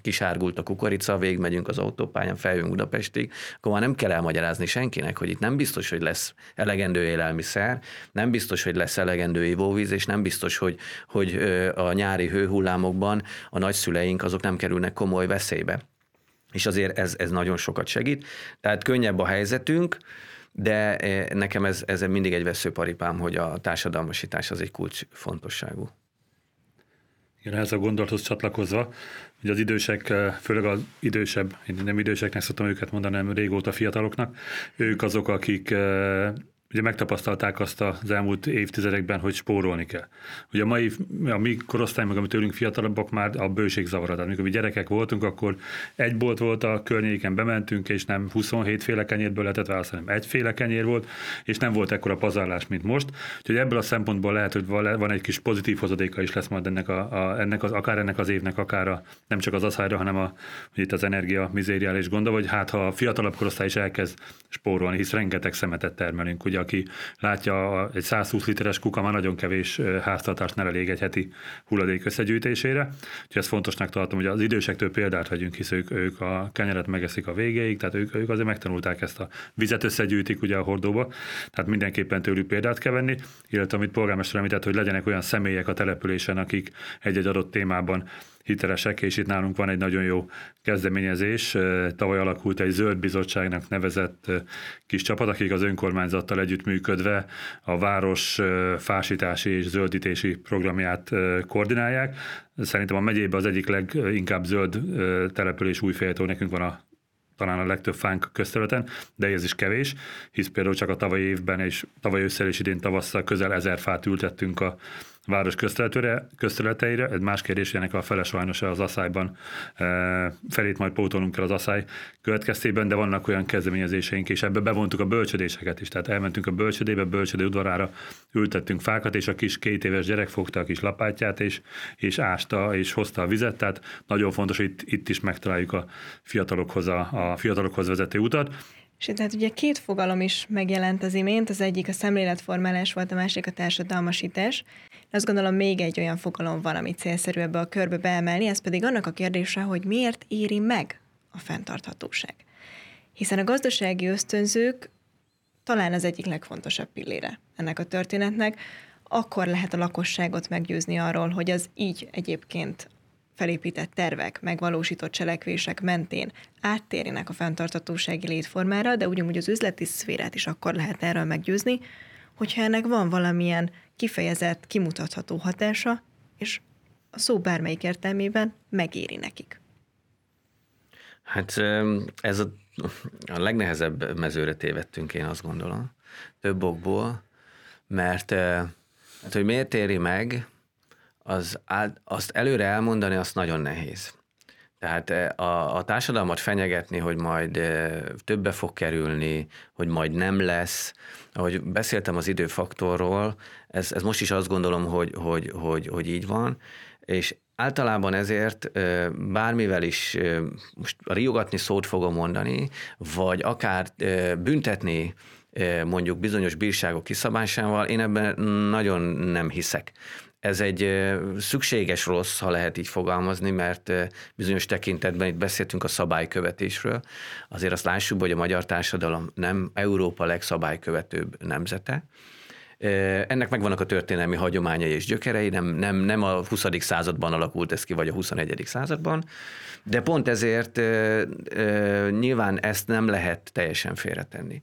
kisárgult a kukorica, végigmegyünk az autópályán, feljünk Budapestig, akkor már nem kell elmagyarázni senkinek, hogy itt nem biztos, hogy lesz elegendő élelmiszer, nem biztos, hogy lesz elegendő ivóvíz, és nem biztos, hogy, hogy a nyári hőhullámokban a nagyszüleink azok nem kerülnek komoly veszélybe. És azért ez, ez nagyon sokat segít. Tehát könnyebb a helyzetünk, de nekem ez, ez mindig egy veszőparipám, hogy a társadalmasítás az egy kulcs fontosságú. Igen, ez a gondolathoz csatlakozva, hogy az idősek, eh, főleg az idősebb, én nem időseknek szoktam őket mondani, hanem régóta fiataloknak, ők azok, akik eh, ugye megtapasztalták azt az elmúlt évtizedekben, hogy spórolni kell. Ugye a mai, a mi korosztály, meg amit tőlünk fiatalabbak már a bőség zavara. Tehát amikor mi gyerekek voltunk, akkor egy bolt volt a környéken, bementünk, és nem 27 féle kenyérből lehetett választani, hanem egyféle kenyér volt, és nem volt ekkora pazarlás, mint most. Úgyhogy ebből a szempontból lehet, hogy van egy kis pozitív hozadéka is lesz majd ennek, a, a, ennek az, akár ennek az évnek, akár a, nem csak az asszályra, hanem a, hogy itt az energia mizériális gonda, vagy hát ha a fiatalabb korosztály is elkezd spórolni, hisz rengeteg szemetet termelünk. Ugye aki látja egy 120 literes kuka már nagyon kevés háztartást nem elég egy heti hulladék összegyűjtésére. Úgyhogy ezt fontosnak tartom, hogy az idősektől példát vegyünk, hisz ők, ők a kenyeret megeszik a végéig, tehát ők, ők azért megtanulták ezt a vizet összegyűjtik ugye a hordóba, tehát mindenképpen tőlük példát kell venni, illetve amit polgármester említett, hogy legyenek olyan személyek a településen, akik egy-egy adott témában hitelesek, és itt nálunk van egy nagyon jó kezdeményezés. Tavaly alakult egy zöld bizottságnak nevezett kis csapat, akik az önkormányzattal együttműködve a város fásítási és zöldítési programját koordinálják. Szerintem a megyében az egyik leginkább zöld település új nekünk van a talán a legtöbb fánk közterületen, de ez is kevés, hisz például csak a tavalyi évben és tavaly ősszel és idén tavasszal közel ezer fát ültettünk a város közterületeire. Egy más kérdés, ennek a fele sajnos az asszályban e, felét majd pótolnunk kell az asszály következtében, de vannak olyan kezdeményezéseink, és ebbe bevontuk a bölcsödéseket is. Tehát elmentünk a bölcsödébe, bölcsödé udvarára, ültettünk fákat, és a kis két éves gyerek fogta a kis lapátját, és, és ásta, és hozta a vizet. Tehát nagyon fontos, hogy itt, itt is megtaláljuk a fiatalokhoz, a, a fiatalokhoz vezető utat. És tehát ugye két fogalom is megjelent az imént, az egyik a szemléletformálás volt, a másik a társadalmasítás. Azt gondolom még egy olyan fogalom van, amit célszerű ebbe a körbe beemelni, ez pedig annak a kérdése, hogy miért éri meg a fenntarthatóság. Hiszen a gazdasági ösztönzők talán az egyik legfontosabb pillére ennek a történetnek, akkor lehet a lakosságot meggyőzni arról, hogy az így egyébként felépített tervek, megvalósított cselekvések mentén áttérjenek a fenntartatósági létformára, de ugyanúgy az üzleti szférát is akkor lehet erről meggyőzni, hogyha ennek van valamilyen kifejezett, kimutatható hatása, és a szó bármelyik értelmében megéri nekik. Hát ez a, a legnehezebb mezőre tévedtünk, én azt gondolom, több okból, mert hát, hogy miért éri meg, az, azt előre elmondani, azt nagyon nehéz. Tehát a, a társadalmat fenyegetni, hogy majd többe fog kerülni, hogy majd nem lesz. Ahogy beszéltem az időfaktorról, ez, ez most is azt gondolom, hogy, hogy, hogy, hogy így van, és általában ezért bármivel is most riogatni szót fogom mondani, vagy akár büntetni mondjuk bizonyos bírságok kiszabásával, én ebben nagyon nem hiszek ez egy szükséges rossz, ha lehet így fogalmazni, mert bizonyos tekintetben itt beszéltünk a szabálykövetésről. Azért azt lássuk, hogy a magyar társadalom nem Európa legszabálykövetőbb nemzete, Ennek megvannak a történelmi hagyományai és gyökerei, nem, nem, nem a 20. században alakult ez ki, vagy a 21. században, de pont ezért nyilván ezt nem lehet teljesen félretenni.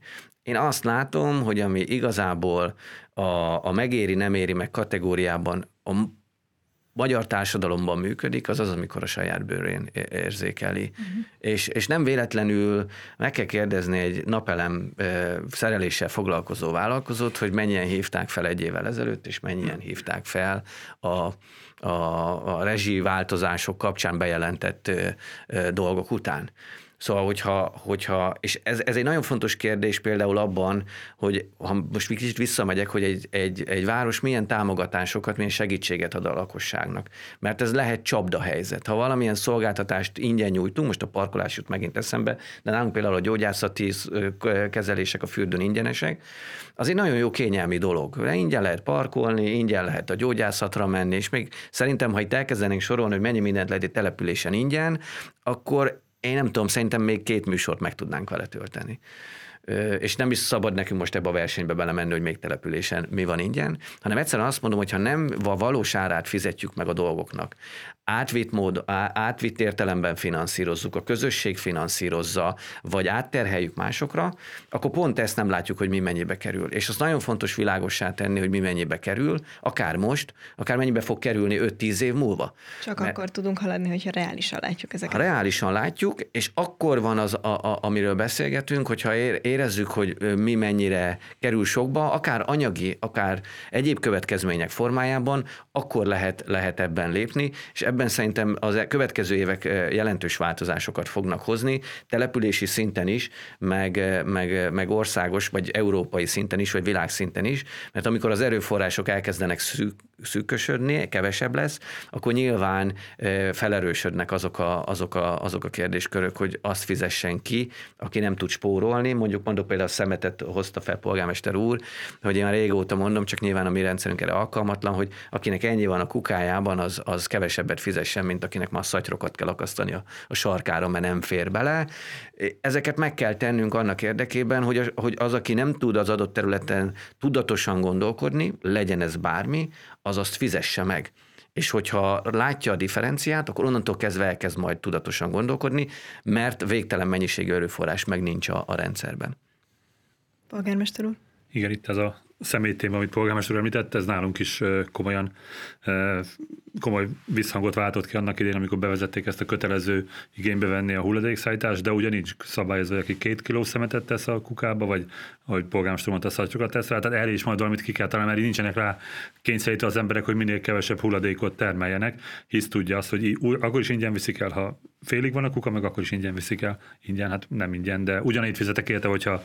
Én azt látom, hogy ami igazából a, a megéri, nem éri meg kategóriában a magyar társadalomban működik, az az, amikor a saját bőrén érzékeli. Uh-huh. És, és nem véletlenül meg kell kérdezni egy napelem szereléssel foglalkozó vállalkozót, hogy mennyien hívták fel egy évvel ezelőtt, és mennyien hívták fel a, a, a rezsi változások kapcsán bejelentett dolgok után. Szóval, hogyha, hogyha és ez, ez egy nagyon fontos kérdés például abban, hogy ha most kicsit visszamegyek, hogy egy, egy, egy város milyen támogatásokat, milyen segítséget ad a lakosságnak. Mert ez lehet csapda helyzet. Ha valamilyen szolgáltatást ingyen nyújtunk, most a parkolás jut megint eszembe, de nálunk például a gyógyászati kezelések a fürdőn ingyenesek, az egy nagyon jó kényelmi dolog. Ingyen lehet parkolni, ingyen lehet a gyógyászatra menni, és még szerintem, ha itt elkezdenénk sorolni, hogy mennyi mindent lehet egy településen ingyen, akkor én nem tudom, szerintem még két műsort meg tudnánk vele tölteni. És nem is szabad nekünk most ebbe a versenybe belemenni, hogy még településen mi van ingyen, hanem egyszerűen azt mondom, hogy ha nem a valós árát fizetjük meg a dolgoknak, átvitt, mód, átvitt értelemben finanszírozzuk, a közösség finanszírozza, vagy átterheljük másokra, akkor pont ezt nem látjuk, hogy mi mennyibe kerül. És az nagyon fontos világossá tenni, hogy mi mennyibe kerül, akár most, akár mennyibe fog kerülni 5-10 év múlva. Csak Mert akkor tudunk haladni, hogyha reálisan látjuk ezeket. Ha reálisan látjuk, és akkor van az, a, a, amiről beszélgetünk, hogyha ér, érezzük, hogy mi mennyire kerül sokba, akár anyagi, akár egyéb következmények formájában, akkor lehet, lehet ebben lépni, és ebben szerintem az e- következő évek jelentős változásokat fognak hozni, települési szinten is, meg, meg, meg országos, vagy európai szinten is, vagy világszinten is, mert amikor az erőforrások elkezdenek szűk, szűkösödni, kevesebb lesz, akkor nyilván felerősödnek azok a, azok, a, azok a kérdéskörök, hogy azt fizessen ki, aki nem tud spórolni. Mondjuk mondok például a szemetet hozta fel polgármester úr, hogy én régóta mondom, csak nyilván a mi rendszerünk erre alkalmatlan, hogy akinek ennyi van a kukájában, az, az kevesebbet fizessen, mint akinek már szatyrokat kell akasztani a, a sarkára, mert nem fér bele. Ezeket meg kell tennünk annak érdekében, hogy, hogy az, aki nem tud az adott területen tudatosan gondolkodni, legyen ez bármi, az azt fizesse meg. És hogyha látja a differenciát, akkor onnantól kezdve elkezd majd tudatosan gondolkodni, mert végtelen mennyiségű erőforrás meg nincs a, a rendszerben. Polgármester úr? Igen, itt ez a személytém, amit polgármester említett, ez nálunk is komolyan komoly visszhangot váltott ki annak idén, amikor bevezették ezt a kötelező igénybe venni a hulladékszállítást, de ugyanígy szabályozva, aki két kiló szemetet tesz a kukába, vagy ahogy polgármester mondta, szatyokat tesz rá, tehát erre is majd valamit ki kell találni, mert nincsenek rá kényszerítve az emberek, hogy minél kevesebb hulladékot termeljenek, hisz tudja azt, hogy akkor is ingyen viszik el, ha félig van a kuka, meg akkor is ingyen viszik el. Ingyen, hát nem ingyen, de ugyanígy fizetek érte, hogyha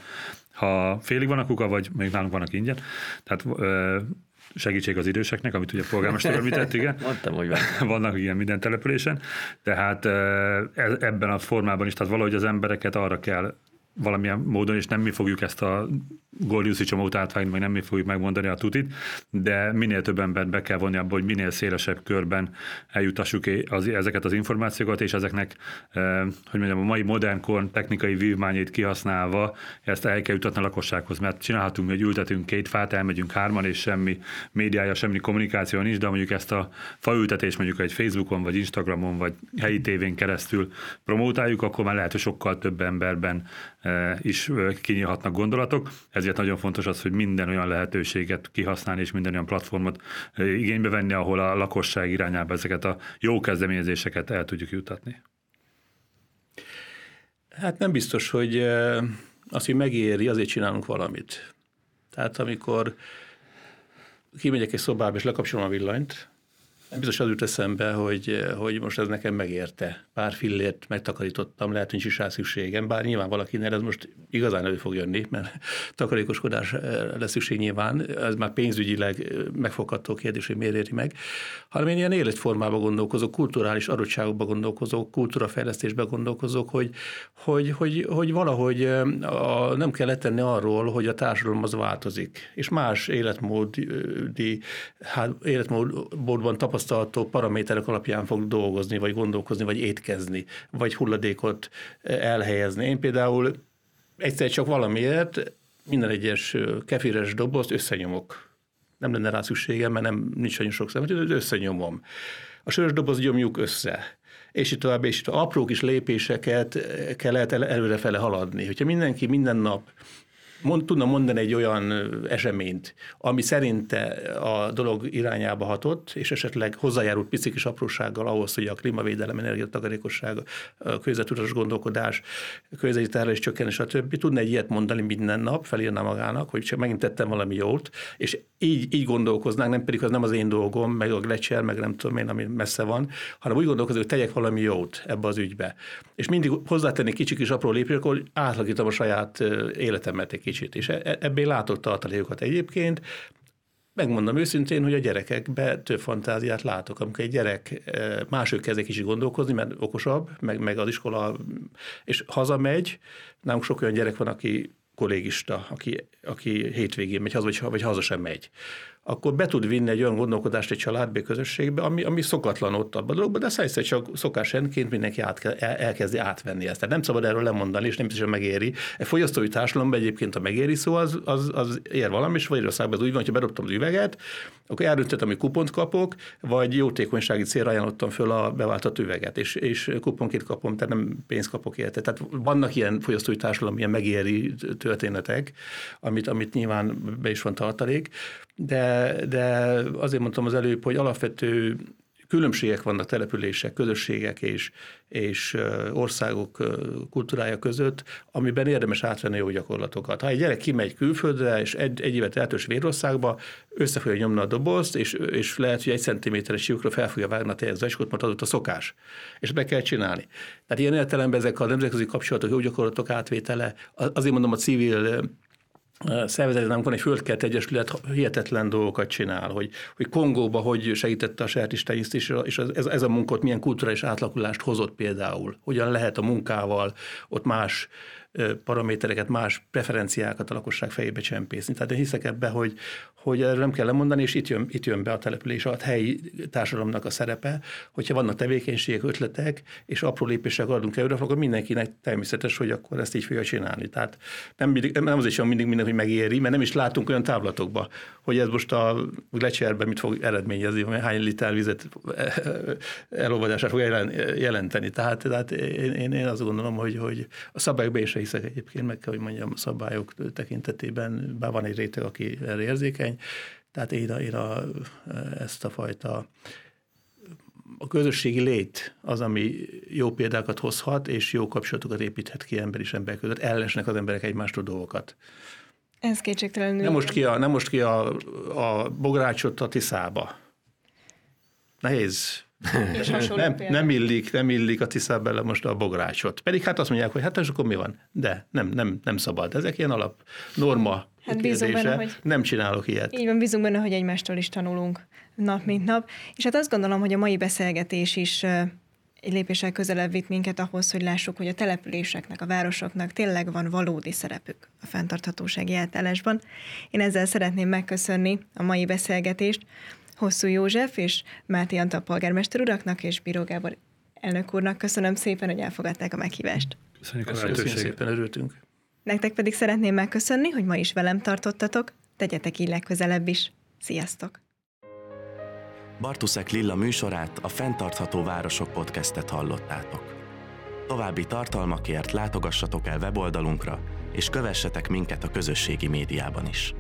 ha félig van a kuka, vagy még nálunk vannak ingyen. Tehát segítség az időseknek, amit ugye a polgármester említett, igen. Mondtam, hogy van. Vannak ilyen minden településen. Tehát e, ebben a formában is, tehát valahogy az embereket arra kell valamilyen módon, és nem mi fogjuk ezt a Gordiuszi csomót átvágni, meg nem mi fogjuk megmondani a tutit, de minél több embert be kell vonni abba, hogy minél szélesebb körben eljutassuk az, ezeket az információkat, és ezeknek, eh, hogy mondjam, a mai modern kor technikai vívmányait kihasználva ezt el kell jutatni a lakossághoz, mert csinálhatunk, hogy ültetünk két fát, elmegyünk hárman, és semmi médiája, semmi kommunikáció nincs, de mondjuk ezt a faültetést mondjuk egy Facebookon, vagy Instagramon, vagy helyi tévén keresztül promótáljuk, akkor már lehet, hogy sokkal több emberben eh, is eh, kinyílhatnak gondolatok. Ez ezért nagyon fontos az, hogy minden olyan lehetőséget kihasználni, és minden olyan platformot igénybe venni, ahol a lakosság irányába ezeket a jó kezdeményezéseket el tudjuk jutatni. Hát nem biztos, hogy azt, hogy megéri, azért csinálunk valamit. Tehát amikor kimegyek egy szobába, és lekapcsolom a villanyt, Biztos az jut eszembe, hogy, hogy most ez nekem megérte. Pár fillért megtakarítottam, lehet, nincs is rá szükségem, bár nyilván valakinek ez most igazán elő fog jönni, mert takarékoskodás eh, lesz szükség nyilván, ez már pénzügyileg eh, megfogható kérdés, hogy miért éri meg, hanem én ilyen életformában gondolkozok, kulturális adottságokban gondolkozok, kultúrafejlesztésben gondolkozok, hogy, hogy, hogy, hogy valahogy eh, a, nem kell letenni arról, hogy a társadalom az változik, és más életmódi, hát, életmódban tapasztalatokat tapasztalható paraméterek alapján fog dolgozni, vagy gondolkozni, vagy étkezni, vagy hulladékot eh, elhelyezni. Én például egyszer csak valamiért minden egyes kefires dobozt összenyomok nem lenne rá szükségem, mert nem nincs olyan sok szemet, összenyomom. A sörös doboz gyomjuk össze és itt tovább, és itt apró kis lépéseket kellett előrefele haladni. Hogyha mindenki minden nap mond, tudna mondani egy olyan eseményt, ami szerinte a dolog irányába hatott, és esetleg hozzájárult pici kis aprósággal ahhoz, hogy a klímavédelem, energiatakarékosság, a közvetudatos gondolkodás, közveti terhelés csökken, stb. Tudna egy ilyet mondani minden nap, felírna magának, hogy csak megint tettem valami jót, és így, így gondolkoznánk, nem pedig az nem az én dolgom, meg a Gletscher, meg nem tudom én, ami messze van, hanem úgy gondolkozunk, hogy tegyek valami jót ebbe az ügybe. És mindig hozzátenni kicsi kis apró lépések, akkor átlakítom a saját életemet egy kicsit. És e, e, ebből látott tartalékokat egyébként, Megmondom őszintén, hogy a gyerekekbe több fantáziát látok. Amikor egy gyerek mások kezd egy kicsit gondolkozni, mert okosabb, meg, meg az iskola, és hazamegy, nálunk sok olyan gyerek van, aki kollégista, aki, aki hétvégén megy haza, vagy, vagy haza sem megy akkor be tud vinni egy olyan gondolkodást egy családba, közösségbe, ami, ami szokatlan ott abban a dologban, de egyszer csak szokásrendként mindenki át, el, elkezdi átvenni ezt. Tehát nem szabad erről lemondani, és nem biztos, hogy megéri. Egy fogyasztói társadalomban egyébként a megéri szó az, az, az ér valami, és Magyarországban az úgy van, hogyha bedobtam az üveget, akkor eldöntöttem, hogy kupont kapok, vagy jótékonysági célra ajánlottam föl a beváltott üveget, és, és kuponként kapom, tehát nem pénzt kapok érte. Tehát vannak ilyen fogyasztói társadalom, ilyen megéri történetek, amit, amit nyilván be is van tartalék, de, de azért mondtam az előbb, hogy alapvető különbségek vannak települések, közösségek és, és országok kultúrája között, amiben érdemes átvenni jó gyakorlatokat. Ha egy gyerek kimegy külföldre, és egy, egy évet eltös Vérországba, össze fogja nyomni a dobozt, és, és lehet, hogy egy centiméteres lyukra fel fogja vágni a teljes zacskót, mert adott a szokás. És be kell csinálni. Tehát ilyen értelemben ezek a nemzetközi kapcsolatok, jó gyakorlatok átvétele, azért mondom a civil szervezetnek van egy földkert egyesület, hihetetlen dolgokat csinál, hogy, hogy Kongóba hogy segítette a sertistenyésztés, és ez, ez a munkot milyen kulturális átlakulást hozott például, hogyan lehet a munkával ott más paramétereket, más preferenciákat a lakosság fejébe csempészni. Tehát én hiszek ebbe, hogy, hogy erről nem kell lemondani, és itt jön, itt jön be a település, a helyi társadalomnak a szerepe, hogyha vannak tevékenységek, ötletek, és apró lépések adunk előre, akkor mindenkinek természetes, hogy akkor ezt így fogja csinálni. Tehát nem, mindig, nem azért sem mindig minden, hogy megéri, mert nem is látunk olyan távlatokba, hogy ez most a glecserben mit fog eredményezni, hogy hány liter vizet elolvadását fog jelenteni. Tehát, tehát én, én, én azt gondolom, hogy, hogy a szabályokban is hiszek egyébként, meg kell, hogy mondjam, a szabályok tekintetében, bár van egy réteg, aki erre érzékeny, tehát én, a, én a, ezt a fajta a közösségi lét az, ami jó példákat hozhat, és jó kapcsolatokat építhet ki ember és ember között. Ellesnek az emberek egymástól dolgokat. Ez kétségtelenül. Nem most ki a, nem most ki a, a bográcsot a Tiszába. Nehéz és nem, nem, illik, nem illik a Tisza bele most a bográcsot. Pedig hát azt mondják, hogy hát és akkor mi van? De nem, nem, nem szabad. Ezek ilyen alap norma Hát bízunk benne, hogy... Nem csinálok ilyet. Így van, bízunk benne, hogy egymástól is tanulunk nap, mint nap. És hát azt gondolom, hogy a mai beszélgetés is egy lépéssel közelebb vitt minket ahhoz, hogy lássuk, hogy a településeknek, a városoknak tényleg van valódi szerepük a fenntarthatósági átállásban. Én ezzel szeretném megköszönni a mai beszélgetést. Hosszú József és Máté Antal polgármester uraknak és Bíró Gábor elnök úrnak köszönöm szépen, hogy elfogadták a meghívást. Köszönjük a lehetőséget. szépen, örültünk. Nektek pedig szeretném megköszönni, hogy ma is velem tartottatok, tegyetek így legközelebb is. Sziasztok! Bartuszek Lilla műsorát, a Fentartható Városok podcastet hallottátok. További tartalmakért látogassatok el weboldalunkra, és kövessetek minket a közösségi médiában is.